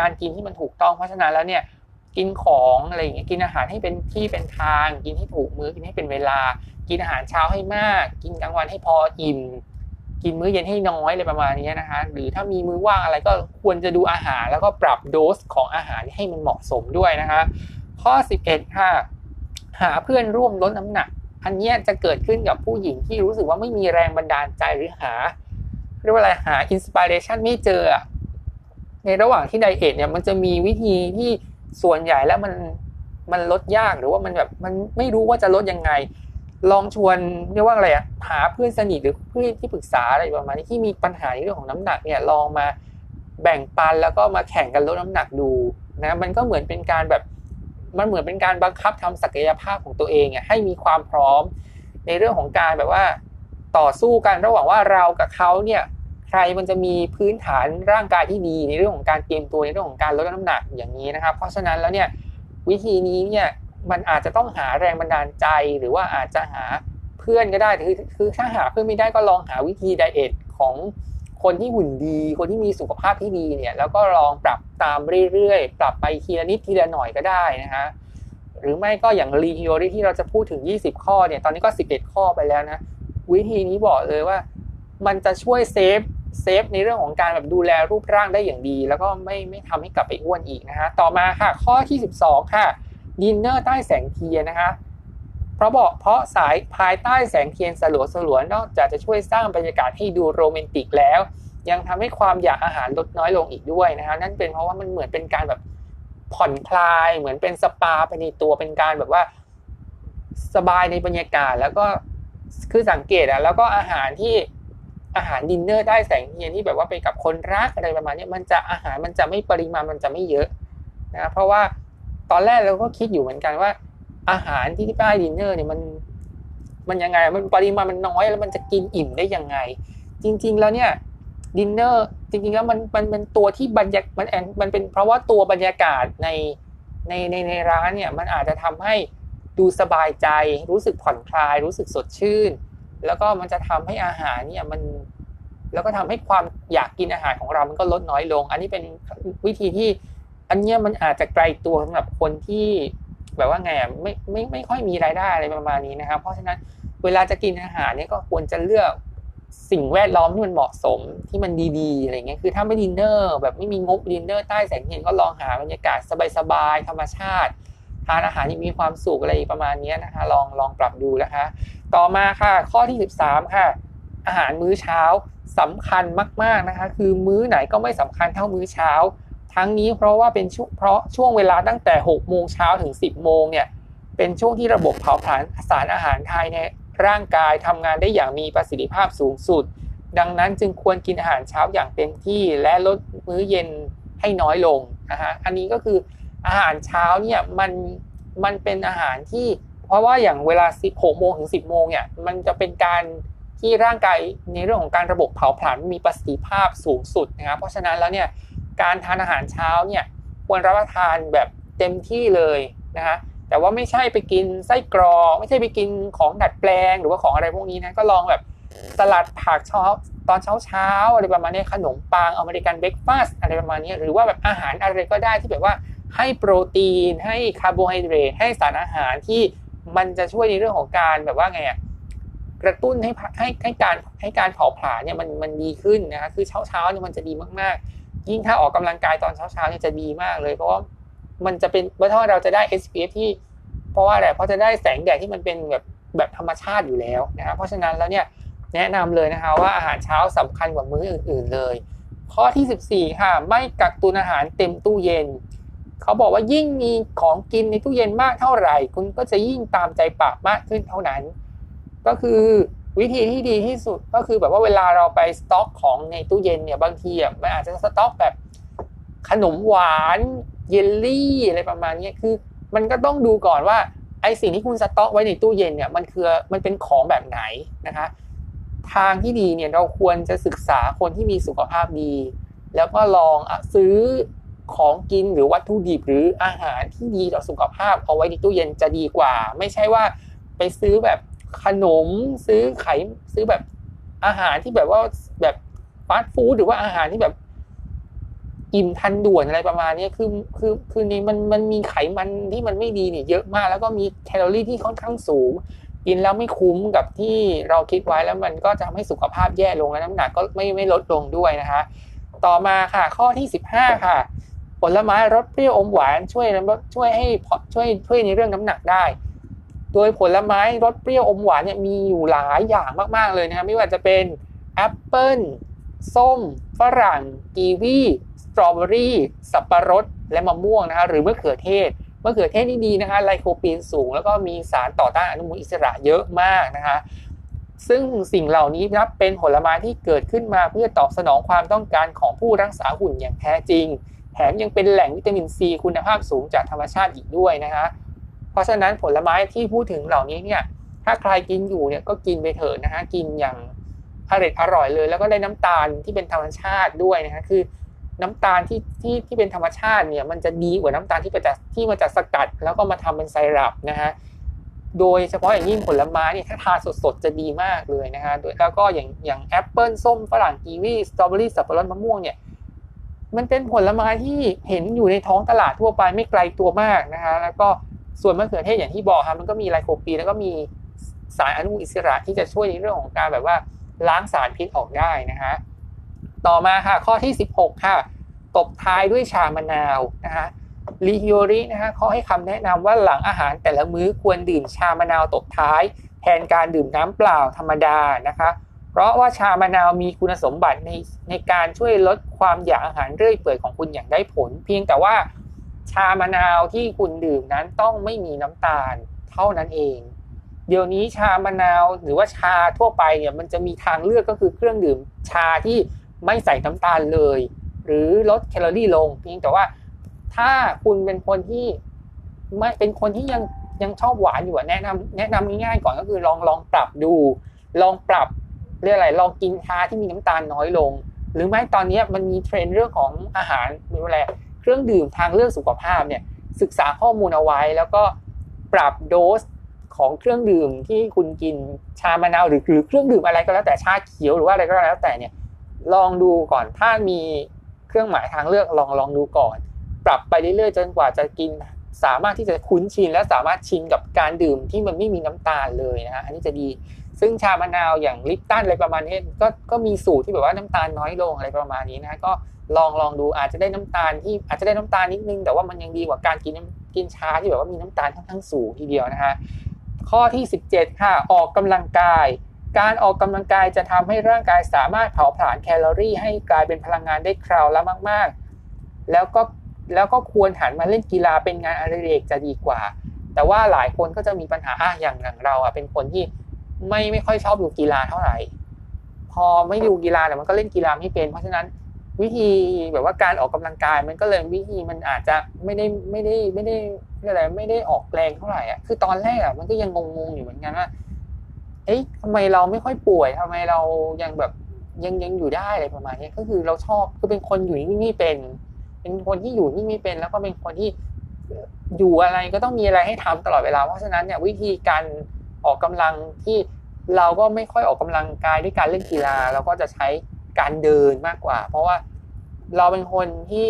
การกินที่มันถูกต้องเพราะฉะนั้นแล้วเนี่ย กินของอะไรอย่างเงี้ยกินอาหารให้เป็นที่เป็นทาง กินให้ถูกมื้อกินให้เป็นเวลา กินอาหารเช้าให้มาก กินกลางวันให้พออิ่มกินมื้อเย็นให้น้อยอะไรประมาณนี้นะคะหรือถ้ามีมื้อว่างอะไรก็ควรจะดูอาหาร แล้วก็ปรับโดสของอาหารให้มันเหมาะสมด้วยนะคะข้อ 11 ค่ะ หาเพื่อนร่วมลดน้ำหนัก อันนี้จะเกิดขึ้นกับผู้หญิงที่รู้สึกว่าไม่มีแรงบันดาลใจหรือหาเรียกว่าอะไรหา inspiration ไม่เจอในระหว่างที่ diet เนี่ยมันจะมีวิธีที่ ส่วนใหญ่แล้วมันมันลดยากหรือว่ามันแบบมันไม่รู้ว่าจะลดยังไง ลองชวนเรียกว่าอะไรอะหาเพื่อนสนิทหรือเพื่อนที่ปรึกษาอะไรประมาณนี้ที่มีปัญหาในเรื่องของน้ำหนักเนี่ยลองมาแบ่งปันแล้วก็มาแข่งกันลดน้ำหนักดูนะมันก็เหมือนเป็นการแบบมันเหมือนเป็นการบังคับทำศักยภาพของตัวเองอะให้มีความพร้อม ในเรื่องของการแบบว่าต่อสู้กันระหว่างว่าเรากับเขาเนี่ย รมันจะมีพื้นฐานร่างกายที่ดีในเรื่องของการเตรียมตัวในเรื่องของการลดน้ำหนักอย่างนี้นะครับ เพราะฉะนั้นแล้วเนี่ยวิธีนี้เนี่ยมันอาจจะต้องหาแรงบันดาลใจหรือว่าอาจจะหาเพื่อนก็ได้คือคือถ้าหาเพื่อนไม่ได้ก็ลองหาวิธีไดเอทของคนที่หุ่นดี คนที่มีสุขภาพที่ดีเนี่ยแล้วก็ลองปรับตามเรื่อยๆ ปรับไปทีละนิดทีละหน่อยก็ได้นะฮะหรือไม่ก็อย่างรีฮิโอริที่เราจะพูดถึง 20 ข้อเนี่ยตอนนี้ก็ 11 ข้อไปแล้วนะ วิธีนี้บอกเลยว่า มันจะช่วย save save ในเรื่องของการแบบดูแลรูปร่างได้อย่างดี แล้วก็ไม่ไม่ทำให้กลับไปอ้วนอีกนะฮะต่อมาค่ะข้อที่ 12 ค่ะดินเนอร์ใต้แสงเทียนนะคะเพราะบอกเพราะสายภายใต้แสงเทียนสลัวสลัวนอกจากจะช่วยสร้างบรรยากาศให้ดูโรแมนติกแล้ว ยังทำให้ความอยากอาหารลดน้อยลงอีกด้วยนะคะนั่นเป็นเพราะว่ามันเหมือนเป็นการแบบผ่อนคลายเหมือนเป็นสปาไปในตัวเป็นการแบบว่า สบายในบรรยากาศแล้วก็คือสังเกตอะแล้วก็อาหารที่ อาหารดินเนอร์ใต้แสงเทียนที่แบบว่าไปกับคนรักอะไรประมาณนี้มันจะอาหารมันจะไม่ปริมาณมันจะไม่เยอะนะเพราะว่าตอนแรกเราก็คิดอยู่เหมือนกันว่า อาหารที่ที่ป้ายดินเนอร์เนี่ยมันมันยังไง มันปริมาณมันน้อยแล้วมันจะกินอิ่มได้ยังไง จริง ๆ แล้วเนี่ยดินเนอร์จริงๆแล้วมันมันเป็นตัวที่บรรยากมันแอนมันเป็นเพราะว่าตัวบรรยากาศในในในในร้านเนี่ยมันอาจจะทำให้ดูสบายใจ รู้สึกผ่อนคลาย รู้สึกสดชื่น แล้วก็มันจะทำให้อาหารเนี่ยมัน แล้วก็ทำให้ความอยากกินอาหารของเรามันก็ลดน้อยลง อันนี้เป็นวิธีที่ อันเนี้ยมันอาจจะไกลตัวสำหรับคนที่แบบว่าไงไม่ไม่ไม่ค่อยมีรายได้อะไรประมาณนี้นะครับ เพราะฉะนั้นเวลาจะกินอาหารเนี่ยก็ควรจะเลือกสิ่งแวดล้อมที่มันเหมาะสมที่มันดีๆอะไรเงี้ยคือถ้าไม่ดินเนอร์แบบไม่มีงบดินเนอร์ใต้แสงเทียนก็ลองหาบรรยากาศสบายๆธรรมชาติทานอาหารที่มีความสุขอะไรประมาณนี้นะคะ ลองลองปรับดูนะคะ ต่อมาค่ะ ข้อที่ 13 ค่ะ อาหารมื้อเช้าสำคัญมากๆนะคะ คือมื้อไหนก็ไม่สำคัญเท่ามื้อเช้า ทั้งนี้เพราะว่าเป็นช่วงเพราะช่วงเวลาตั้งแต่ 6 โมงเช้าถึง 10 โมงเนี่ยเป็นช่วงที่ระบบเผาผลาญสารอาหารภายในร่างกายทำงานได้อย่างมีประสิทธิภาพสูงสุด ดังนั้นจึงควรกินอาหารเช้าอย่างเต็มที่และลดมื้อเย็นให้น้อยลงนะฮะอันนี้ก็คืออาหารเช้าเนี่ยมันมันเป็นอาหารที่ เพราะว่าอย่างเวลา6โมงถึง10โมงเนี่ย มันจะเป็นการที่ร่างกายในเรื่องของการระบบเผาผลาญมีประสิทธิภาพสูงสุดนะครับ เพราะฉะนั้นแล้วเนี่ยการทานอาหารเช้าเนี่ยควรรับประทานแบบเต็มที่เลยนะฮะแต่ว่าไม่ใช่ไปกินไส้กรอกไม่ใช่ไปกินของดัดแปลง หรือว่าของอะไรพวกนี้นะก็ลองแบบสลัดผักเช้าตอนเช้าเช้าอะไรประมาณนี้ขนมปัง American breakfast อะไรประมาณนี้หรือว่าแบบอาหารอะไรก็ได้ที่แบบว่าให้โปรตีน ให้คาร์โบไฮเดรตให้สารอาหารที่ มันจะช่วยในเรื่องของการแบบว่าไงอะกระตุ้นให้ให้ให้การให้การเผาผลาญเนี่ยมันมันดีขึ้นนะคะคือเช้าเช้าเนี่ยมันจะดีมากๆ ยิ่งถ้าออกกำลังกายตอนเช้าเช้าเนี่ยจะดีมากเลย เพราะว่ามันจะเป็นเพราะว่าเราจะได้ SPF ที่ เพราะว่าอะไรเพราะจะได้แสงแดดที่มันเป็นแบบแบบธรรมชาติอยู่แล้วนะครับเพราะฉะนั้นแล้วเนี่ยแนะนำเลยนะคะว่าอาหารเช้าสำคัญกว่ามื้ออื่น ๆเลย ข้อที่ 14 ค่ะ ไม่กักตุนอาหารเต็มตู้เย็น เขาบอกว่ายิ่งมีของกินในตู้เย็นมากเท่าไหร่ คุณก็จะยิ่งตามใจปากมากขึ้นเท่านั้น ก็คือวิธีที่ดีที่สุดก็คือแบบว่าเวลาเราไปสต็อกของในตู้เย็นเนี่ยบางทีอะมันอาจจะสต็อกแบบขนมหวานเยลลี่อะไรประมาณนี้คือ มันก็ต้องดูก่อนว่าไอสิ่งที่คุณสต็อกไว้ในตู้เย็นเนี่ยมันคือมันเป็นของแบบไหนนะคะทางที่ดีเนี่ยเราควรจะศึกษาคนที่มีสุขภาพดี แล้วก็ลองซื้อ ของกินหรือวัตถุดิบหรืออาหารที่ดีต่อสุขภาพเอาไว้ในตู้เย็นจะดีกว่า ไม่ใช่ว่าไปซื้อแบบขนมซื้อไข่ซื้อแบบอาหารที่แบบว่าแบบฟาสต์ฟู้ดหรือว่าอาหารที่แบบอิ่มทันด่วนอะไรประมาณนี้คือคือคือนี่มันมันมีไขมันที่มันไม่ดีเนี่ยเยอะมาก แล้วก็มีแคลอรี่ที่ค่อนข้างสูง กินแล้วไม่คุ้มกับที่เราคิดไว้แล้วมันก็จะทำให้สุขภาพแย่ลงและน้ำหนักก็ไม่ไม่ลดลงด้วยนะคะ ต่อมาค่ะ ข้อที่ 15 ค่ะ ผลไม้รสเปรี้ยวอมหวานช่วยช่วยให้ช่วยช่วยในเรื่องน้ำหนักได้ โดยผลไม้รสเปรี้ยวอมหวานเนี่ยมีอยู่หลายอย่างมากๆเลยนะครับไม่ว่าจะเป็นแอปเปิ้ลส้ม ฝรั่ง กีวีสตรอเบอรี่ สับปะรด และมะม่วงนะคะหรือมะเขือเทศมะเขือเทศนี่ดีนะคะไลโคปีนสูง แล้วก็มีสารต่อต้านอนุมูลอิสระเยอะมากนะคะซึ่งสิ่งเหล่านี้นับเป็นผลไม้ที่เกิดขึ้นมาเพื่อตอบสนองความต้องการของผู้รักษาหุ่นอย่างแท้จริง แถมยังเป็นแหล่งวิตามินซีคุณภาพสูงจากธรรมชาติอีกด้วยนะคะเพราะฉะนั้นผลไม้ที่พูดถึงเหล่านี้เนี่ยถ้าใครกินอยู่เนี่ยก็กินไปเถอะนะคะกินอย่างอร่อยอร่อยเลย แล้วก็ได้น้ำตาลที่เป็นธรรมชาติด้วยนะคะคือน้ำตาลที่ที่ที่เป็นธรรมชาติเนี่ยมันจะดีกว่าน้ำตาลที่มาจากที่มาจากสกัด แล้วก็มาทำเป็นไซรัปนะฮะโดยเฉพาะอย่างยิ่งผลไม้เนี่ยถ้าทานสดๆจะดีมากเลยนะคะแล้วก็อย่างอย่างแอปเปิลส้มฝรั่งกีวีสตรอเบอรี่สับปะรดมะม่วงเนี่ย มันเป็นผลไม้ที่เห็นอยู่ในท้องตลาดทั่วไปไม่ไกลตัวมากนะคะแล้วก็ส่วนมะเขือเทศอย่างที่บอกครับมันก็มีไลโคปีนแล้วก็มีสารอนุมูลอิสระที่จะช่วยในเรื่องของการแบบว่าล้างสารพิษออกได้นะคะต่อมาค่ะข้อที่ 16 ค่ะ ตบท้ายด้วยชามะนาวนะคะลีฮิโอรินะคะเขาให้คำแนะนำว่าหลังอาหารแต่ละมื้อควรดื่มชามะนาวตบท้าย แทนการดื่มน้ำเปล่าธรรมดานะคะ เพราะว่าชามะนาวมีคุณสมบัติในในการช่วยลดความอยากอาหารเรื่อยเปื่อยของคุณอย่างได้ผล เพียงแต่ว่าชามะนาวที่คุณดื่มนั้นต้องไม่มีน้ำตาลเท่านั้นเอง เดี๋ยวนี้ชามะนาวหรือว่าชาทั่วไปเนี่ยมันจะมีทางเลือกก็คือเครื่องดื่มชาที่ไม่ใส่น้ำตาลเลย หรือลดแคลอรี่ลง เพียงแต่ว่าถ้าคุณเป็นคนที่ไม่เป็นคนที่ยังยังชอบหวานอยู่แนะนำแนะนำง่ายๆก่อนก็คือลองลองปรับดู ลองปรับ เรียกอะไรลองกินชาที่มีน้ำตาลน้อยลง หรือไม่ตอนนี้มันมีเทรนด์เรื่องของอาหารหรืออะไรเครื่องดื่มทางเลือกสุขภาพเนี่ยศึกษาข้อมูลเอาไว้ แล้วก็ปรับโดสของเครื่องดื่มที่คุณกินชามะนาวหรือหรือเครื่องดื่มอะไรก็แล้วแต่ชาเขียวหรือว่าอะไรก็แล้วแต่เนี่ยลองดูก่อนถ้ามีเครื่องหมายทางเลือกลองลองดูก่อน ปรับไปเรื่อยๆ จนกว่าจะกินสามารถที่จะคุ้นชินและสามารถชินกับการดื่มที่มันไม่มีน้ำตาลเลยนะฮะอันนี้จะดี ซึ่งชามะนาวอย่างลิปตันอะไรประมาณนี้ก็ก็มีสูตรที่แบบว่าน้ำตาลน้อยลงอะไรประมาณนี้นะก็ลองลองดูอาจจะได้น้ำตาลที่อาจจะได้น้ำตาลนิดนึง แต่ว่ามันยังดีกว่าการกินกินชาที่แบบว่ามีน้ำตาลค่อนข้างสูงทีเดียวนะฮะข้อที่ 17 ค่ะ ออกกำลังกาย การออกกำลังกายจะทำให้ร่างกายสามารถเผาผลาญแคลอรี่ ให้กลายเป็นพลังงานได้คราวละมาก ๆ แล้วก็แล้วก็ควรหันมาเล่นกีฬาเป็นงานอดิเรกจะดีกว่า แต่ว่าหลายคนก็จะมีปัญหาอะอย่างอย่างเราอะเป็นคนที่ ไม่ไม่ค่อยชอบดูกีฬาเท่าไหร่ พอไม่ดูกีฬาเนี่ยมันก็เล่นกีฬาไม่เป็น เพราะฉะนั้นวิธีแบบว่าการออกกำลังกายมันก็เลยวิธีมันอาจจะไม่ได้ไม่ได้ไม่ได้อะไรไม่ได้ออกแรงเท่าไหร่อะคือตอนแรกอะมันก็ยังงงๆอยู่เหมือนกันว่าเอ๊ะทำไมเราไม่ค่อยป่วยทำไมเรายังแบบยังยังอยู่ได้อะไรประมาณนี้ก็คือเราชอบคือเป็นคนอยู่นี่ไม่เป็น เป็นคนที่อยู่นี่ไม่เป็น แล้วก็เป็นคนที่อยู่อะไรก็ต้องมีอะไรให้ทำตลอดเวลาเพราะฉะนั้นเนี่ยวิธีการ ออกกำลังที่เราก็ไม่ค่อยออกกำลังกายด้วยการเล่นกีฬา เราก็จะใช้การเดินมากกว่า เพราะว่าเราเป็นคนที่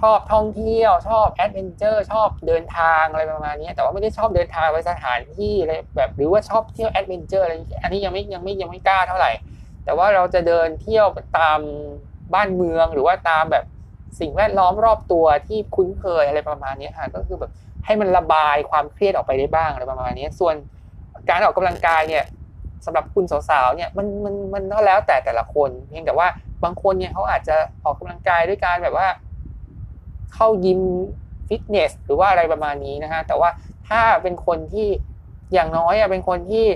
ชอบท่องเที่ยวชอบ adventure ชอบเดินทางอะไรประมาณนี้แต่ว่าไม่ได้ชอบเดินทางไปสถานที่อะไรแบบหรือว่าชอบเที่ยว adventure อะไรอันนี้ยังไม่ยังไม่ยังไม่กล้าเท่าไหร่ แต่ว่าเราจะเดินเที่ยวตามบ้านเมืองหรือว่าตามแบบสิ่งแวดล้อมรอบตัวที่คุ้นเคยอะไรประมาณนี้ค่ะก็คือแบบให้มันระบายความเครียดออกไปได้บ้างอะไรประมาณนี้ส่วน การออกกำลังกายเนี่ยสำหรับคุณสาวๆเนี่ยมันมันมันก็แล้วแต่แต่ละคนเพียงแต่ว่าบางคนเนี่ยเขาอาจจะออกกำลังกายด้วยการแบบว่า เข้ายิมฟิตเนสหรือว่าอะไรประมาณนี้นะฮะแต่ว่าถ้าเป็นคนที่อย่างน้อยอะเป็นคนที่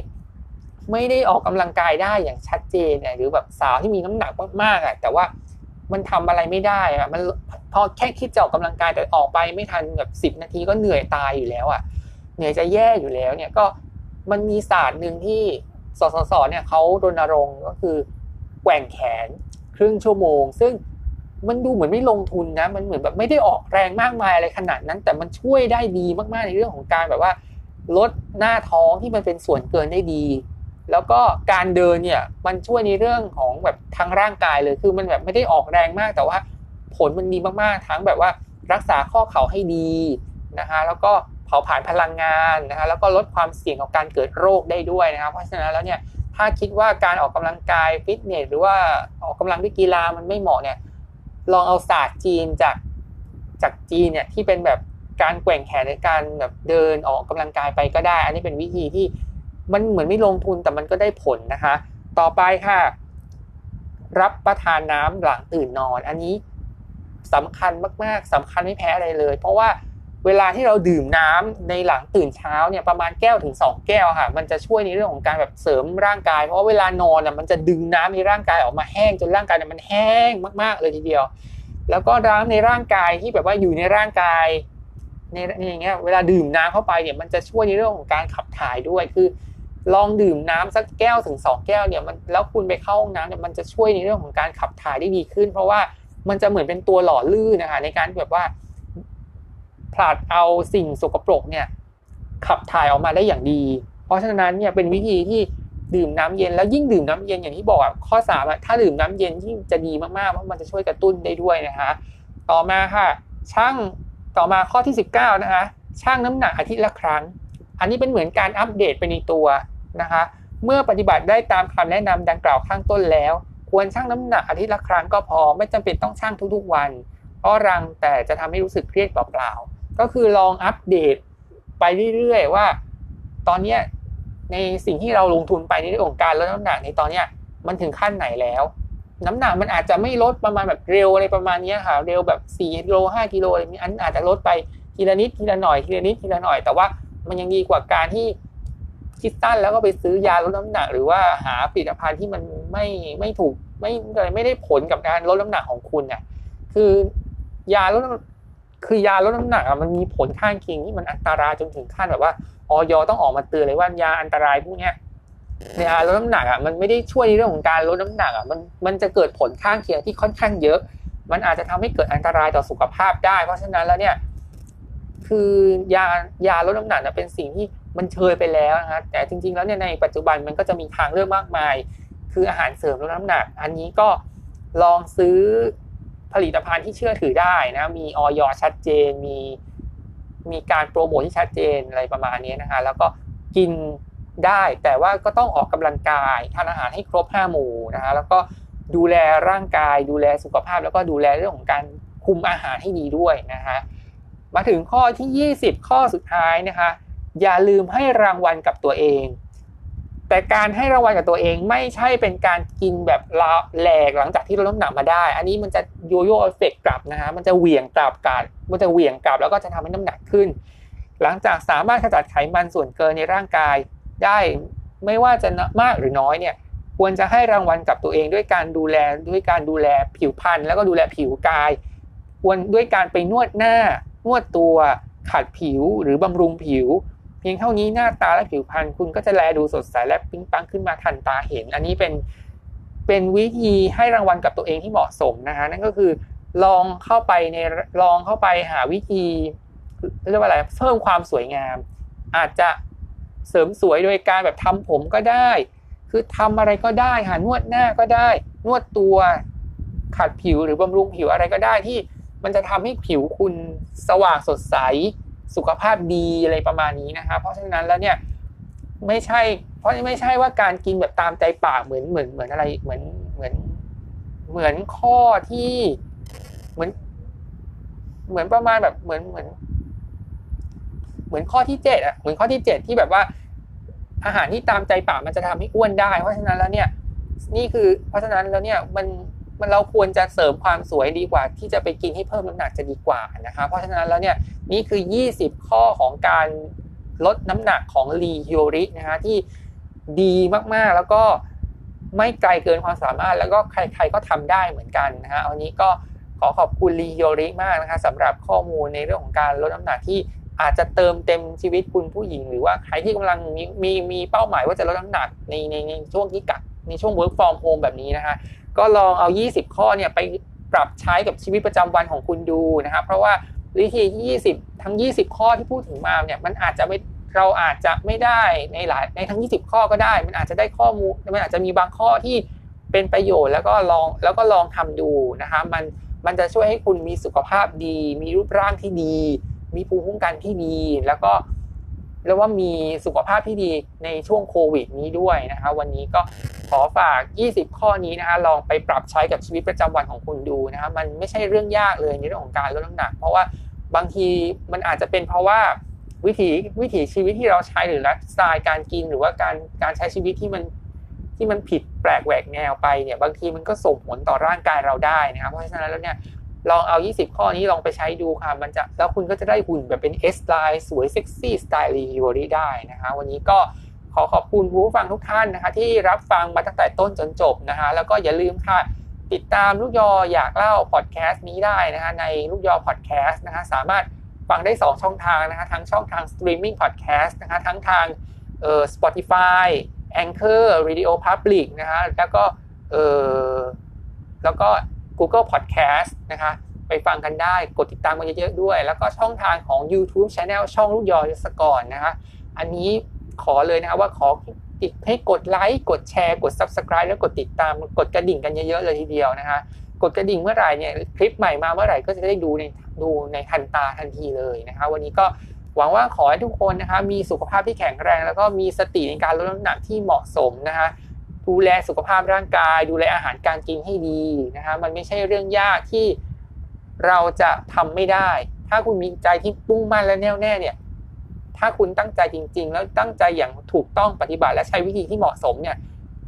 ไม่ได้ออกกำลังกายได้อย่างชัดเจนเนี่ยหรือแบบสาวที่มีน้ำหนักมากๆอะแต่ว่ามันทำอะไรไม่ได้อะมันพอแค่คิดจะออกกำลังกายแต่ออกไปไม่ทันแบบสิบนาทีก็เหนื่อยตายอยู่แล้วอะเหนื่อยจะแย่อยู่แล้วเนี่ยก็ มันมีศาสตร์หนึ่งที่สสสเนี่ยเขารณรงค์ก็คือแกว่งแขนครึ่งชั่วโมง ซึ่งมันดูเหมือนไม่ลงทุนนะ มันเหมือนแบบไม่ได้ออกแรงมากมายอะไรขนาดนั้น แต่มันช่วยได้ดีมากๆในเรื่องของการแบบว่า ลดหน้าท้องที่มันเป็นส่วนเกินได้ดี แล้วก็การเดินเนี่ยมันช่วยในเรื่องของแบบทางร่างกายเลย คือมันแบบไม่ได้ออกแรงมากแต่ว่า ผลมันดีมากๆ ทั้งแบบว่ารักษาข้อเข่าให้ดีนะคะแล้วก็ เผาผลาญพลังงานนะคะแล้วก็ลดความเสี่ยงของการเกิดโรคได้ด้วยนะครับ เพราะฉะนั้นแล้วเนี่ยถ้าคิดว่าการออกกำลังกายฟิตเนสหรือว่าออกกำลังด้วยกีฬามันไม่เหมาะเนี่ยลองเอาศาสตร์จีนจากจากจีนเนี่ยที่เป็นแบบการแกว่งแขนในการแบบเดินออกกำลังกายไปก็ได้ อันนี้เป็นวิธีที่มันเหมือนไม่ลงทุนแต่มันก็ได้ผลนะคะ ต่อไปค่ะ รับประทานน้ำหลังตื่นนอน อันนี้สำคัญมาก ๆสำคัญไม่แพ้อะไรเลย เพราะว่า เวลาที่เราดื่มน้ำในหลังตื่นเช้าเนี่ยประมาณแก้วถึง 2 แก้วค่ะ มันจะช่วยในเรื่องของการแบบเสริมร่างกาย เพราะเวลานอนอะมันจะดึงน้ำในร่างกายออกมาแห้งจนร่างกายเนี่ยมันแห้งมากๆเลยทีเดียว แล้วก็น้ำในร่างกายที่แบบว่าอยู่ในร่างกายในอย่างเงี้ยเวลาดื่มน้ำเข้าไปเนี่ยมันจะช่วยในเรื่องของการขับถ่ายด้วยคือ ลองดื่มน้ำสักแก้วถึง 2 แก้วเนี่ยมันแล้วคุณไปเข้าห้องน้ำเนี่ยมันจะช่วยในเรื่องของการขับถ่ายได้ดีขึ้น เพราะว่ามันจะเหมือนเป็นตัวหล่อลื่นนะคะในการแบบว่า ผลัดเอาสิ่งสกปรกเนี่ยขับถ่ายออกมาได้อย่างดี เพราะฉะนั้นเนี่ยเป็นวิธีที่ดื่มน้ำเย็นแล้วยิ่งดื่มน้ำเย็นอย่างที่บอกข้อสามอะถ้าดื่มน้ำเย็นยิ่งจะดีมากๆเพราะมันจะช่วยกระตุ้นได้ด้วยนะคะ ต่อมาค่ะช่างต่อมาข้อที่ 19 นะคะช่างน้ำหนักอาทิตย์ละครั้ง อันนี้เป็นเหมือนการอัปเดตไปในตัวนะคะ เมื่อปฏิบัติได้ตามคำแนะนำดังกล่าวข้างต้นแล้ว ควรชั่งน้ำหนักอาทิตย์ละครั้งก็พอไม่จำเป็นต้องชั่งทุกๆวัน เพราะรังแต่จะทำให้รู้สึกเครียดเปล่าๆ ก็คือลองอัปเดตไปเรื่อยๆว่า ตอนเนี้ยในสิ่งที่เราลงทุนไปในเรื่องของการลดน้ำหนักในตอนเนี้ยมันถึงขั้นไหนแล้ว น้ำหนักมันอาจจะไม่ลดประมาณแบบเร็วอะไรประมาณนี้ค่ะเร็วแบบ4กิโล5กิโลอะไรนี้อันอาจจะลดไปทีละนิดทีละหน่อยทีละนิดทีละหน่อย แต่ว่ามันยังดีกว่าการที่คิดสั้นแล้วก็ไปซื้อยาลดน้ำหนัก หรือว่าหาผลิตภัณฑ์ที่มันไม่ไม่ถูกไม่ไม่ได้ผลกับการลดน้ำหนักของคุณเนี่ยคือยาลด คือยาลดน้ำหนักมันมีผลข้างเคียงที่มันอันตรายจนถึงขั้นแบบว่าออยต้องออกมาเตือนเลยว่ายาอันตรายพวกนี้ยาลดน้ำหนักอะมันไม่ได้ช่วยในเรื่องของการลดน้ำหนักอะมันมันจะเกิดผลข้างเคียงที่ค่อนข้างเยอะ มันอาจจะทำให้เกิดอันตรายต่อสุขภาพได้ เพราะฉะนั้นแล้วเนี่ยคือยายาลดน้ำหนักเป็นสิ่งที่มันเชยไปแล้วนะแต่จริง ๆ แล้วเนี่ยในปัจจุบันมันก็จะมีทางเลือกมากมาย คืออาหารเสริมลดน้ำหนัก อันนี้ก็ลองซื้อ ผลิตภัณฑ์ที่เชื่อถือได้นะ มีออยชัดเจน มีมีการโปรโมทที่ชัดเจนอะไรประมาณนี้นะคะแล้วก็กินได้แต่ว่าก็ต้องออกกำลังกายทานอาหารให้ครบห้าหมู่นะคะแล้วก็ดูแลร่างกาย ดูแลสุขภาพ แล้วก็ดูแลเรื่องของการคุมอาหารให้ดีด้วยนะคะมาถึงข้อที่ 20 ข้อสุดท้ายนะคะอย่าลืมให้รางวัลกับตัวเอง แต่การให้รางวัลกับตัวเองไม่ใช่เป็นการกินแบบลาแหลกหลังจากที่ลดน้ำหนักมาได้ อันนี้มันจะโยโย่เอฟเฟกกลับนะคะมันจะเหวี่ยงกลับกันมันจะเหวี่ยงกลับแล้วก็จะทำให้น้ำหนักขึ้น หลังจากสามารถขจัดไขมันส่วนเกินในร่างกายได้ไม่ว่าจะมากหรือน้อยเนี่ย ควรจะให้รางวัลกับตัวเองด้วยการดูแลด้วยการดูแลผิวพรรณแล้วก็ดูแลผิวกาย ควรด้วยการไปนวดหน้า นวดตัว ขัดผิวหรือบำรุงผิว เพียงเท่านี้หน้าตาและผิวพรรณคุณก็จะแลดูสดใสและปิ๊งปังขึ้นมาทันตาเห็น อันนี้เป็นเป็นวิธีให้รางวัลกับตัวเองที่เหมาะสมนะคะนั่นก็คือลองเข้าไปในลองเข้าไปหาวิธีเรียกว่าอะไรเพิ่มความสวยงาม อาจจะเสริมสวยโดยการแบบทำผมก็ได้ คือทำอะไรก็ได้หานวดหน้าก็ได้ นวดตัวขัดผิวหรือบำรุงผิวอะไรก็ได้ที่มันจะทำให้ผิวคุณสว่างสดใส สุขภาพดีอะไรประมาณนี้นะคะเพราะฉะนั้นแล้วเนี่ยไม่ใช่ เพราะไม่ใช่ว่าการกินแบบตามใจปากเหมือนเหมือนเหมือนอะไรเหมือนเหมือนเหมือนข้อที่เหมือน เหมือนประมาณแบบเหมือนเหมือน เหมือนข้อที่เจ็ดอะเหมือนข้อที่เจ็ดที่แบบว่า อาหารที่ตามใจปากมันจะทำให้อ้วนได้ เพราะฉะนั้นแล้วเนี่ย นี่คือ เพราะฉะนั้นแล้วเนี่ยมัน มันเราควรจะเสริมความสวยดีกว่า ที่จะไปกินให้เพิ่มน้ำหนักจะดีกว่านะคะเพราะฉะนั้นแล้วเนี่ยนี่คือ 20 ข้อของการลดน้ำหนักของลีฮโยรินะฮะที่ดีมากๆแล้วก็ไม่ไกลเกินความสามารถ แล้วก็ใครๆก็ทำได้เหมือนกันนะฮะอันนี้ก็ขอขอบคุณลีฮโยริมากนะคะสำหรับข้อมูลในเรื่องของการลดน้ำหนักที่อาจจะเติมเต็มชีวิตคุณผู้หญิง หรือว่าใครที่กำลังมีมีมีเป้าหมายว่าจะลดน้ำหนักในในในช่วงที่กักในช่วง work from home แบบนี้นะคะ ก็ลองเอา 20 ข้อเนี่ยไปปรับใช้กับชีวิตประจำวันของคุณดูนะครับ เพราะว่าวิธี 20 ทั้ง 20 ข้อที่พูดถึงมาเนี่ยมันอาจจะไม่เราอาจจะไม่ได้ในหลายในทั้ง 20 ข้อก็ได้ มันอาจจะได้ข้อมูลมันอาจจะมีบางข้อที่เป็นประโยชน์แล้วก็ลองแล้วก็ลองทำดูนะคะมันมันจะช่วยให้คุณมีสุขภาพดี มีรูปร่างที่ดี มีภูมิคุ้มกันที่ดี แล้วก็ แล้วว่ามีสุขภาพที่ดีในช่วงโควิดนี้ด้วยนะคะวันนี้ก็ขอฝาก 20 ข้อนี้นะคะลองไปปรับใช้กับชีวิตประจำวันของคุณดูนะคะมันไม่ใช่เรื่องยากเลยในเรื่องของการลดน้ำหนัก เพราะว่าบางทีมันอาจจะเป็นเพราะว่าวิถีวิถีชีวิตที่เราใช้หรือไลฟ์สไตล์การกินหรือว่าการการใช้ชีวิตที่มันที่มันผิดแปลกแหวกแนวไปเนี่ยบางทีมันก็ส่งผลต่อร่างกายเราได้นะครับเพราะฉะนั้นแล้วเนี่ย ลองเอา 20 ข้อนี้ลองไปใช้ดูค่ะ มันจะแล้วคุณก็จะได้หุ่นแบบเป็น S ไลน์สวยเซ็กซี่สไตล์ลีฮโยริได้นะคะ วันนี้ก็ขอขอบคุณผู้ฟังทุกท่านนะคะ ที่รับฟังมาตั้งแต่ต้นจนจบนะคะ แล้วก็อย่าลืมค่ะ ติดตามลูกยออยากเล่าพอดแคสต์นี้ได้นะคะในลูกยอพอดแคสต์นะคะสามารถฟังได้ 2 ช่องทางนะคะทั้งช่องทางสตรีมมิ่งพอดแคสต์นะคะทั้งทางเอ่อ Spotify Anchor Radio Public นะคะแล้วก็เอ่อแล้วก็ Google Podcast นะคะ ไปฟังกันได้ กดติดตามกันเยอะๆด้วย แล้วก็ช่องทางของ YouTube Channel ช่องลูกยอยศกรนะคะ อันนี้ขอเลยนะคะว่าขอติดให้กดไลค์กดแชร์กด Subscribe แล้วกดติดตามกดกระดิ่งกันเยอะๆเลยทีเดียวนะคะ กดกระดิ่งเมื่อไหร่เนี่ยคลิปใหม่มาเมื่อไหร่ก็จะได้ดูในดูในทันตาทันทีเลยนะคะ วันนี้ก็หวังว่าขอให้ทุกคนนะคะมีสุขภาพที่แข็งแรง แล้วก็มีสติในการลดน้ำหนักที่เหมาะสมนะคะ ดูแลสุขภาพร่างกาย ดูแลอาหารการกินให้ดีนะคะมันไม่ใช่เรื่องยากที่เราจะทำไม่ได้ ถ้าคุณมีใจที่ปุ่งมั่นและแน่วแน่เนี่ย ถ้าคุณตั้งใจจริง ๆ แล้วตั้งใจอย่างถูกต้องปฏิบัติ และใช้วิธีที่เหมาะสมเนี่ย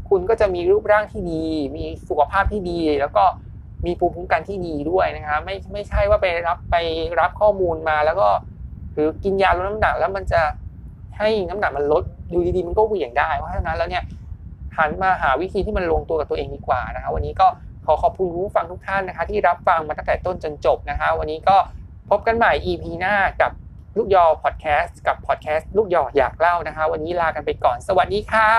คุณก็จะมีรูปร่างที่ดี มีสุขภาพที่ดี แล้วก็มีภูมิคุ้มกันที่ดีด้วยนะคะไม่ไม่ใช่ว่าไปรับไปรับข้อมูลมาแล้วก็หรือกินยาลดน้ำหนักแล้วมันจะให้น้ำหนักมันลดดูดีๆมันก็เหวี่ยงได้ เพราะฉะนั้นแล้วเนี่ยันมาหาวิธีที่มันลงตัวกับตัวเองดีกว่านะครับวันนี้ก็ขอขอบคุณผู้ฟังทุกท่านนะคะที่รับฟังมาตั้งแต่ต้นจนจบนะคะวันนี้ก็พบกันใหม่ EP หน้ากับลูกยอพอดแคสต์กับพอดแคสต์ลูกยออยากเล่านะคะ วันนี้ลากันไปก่อนสวัสดีค่ะ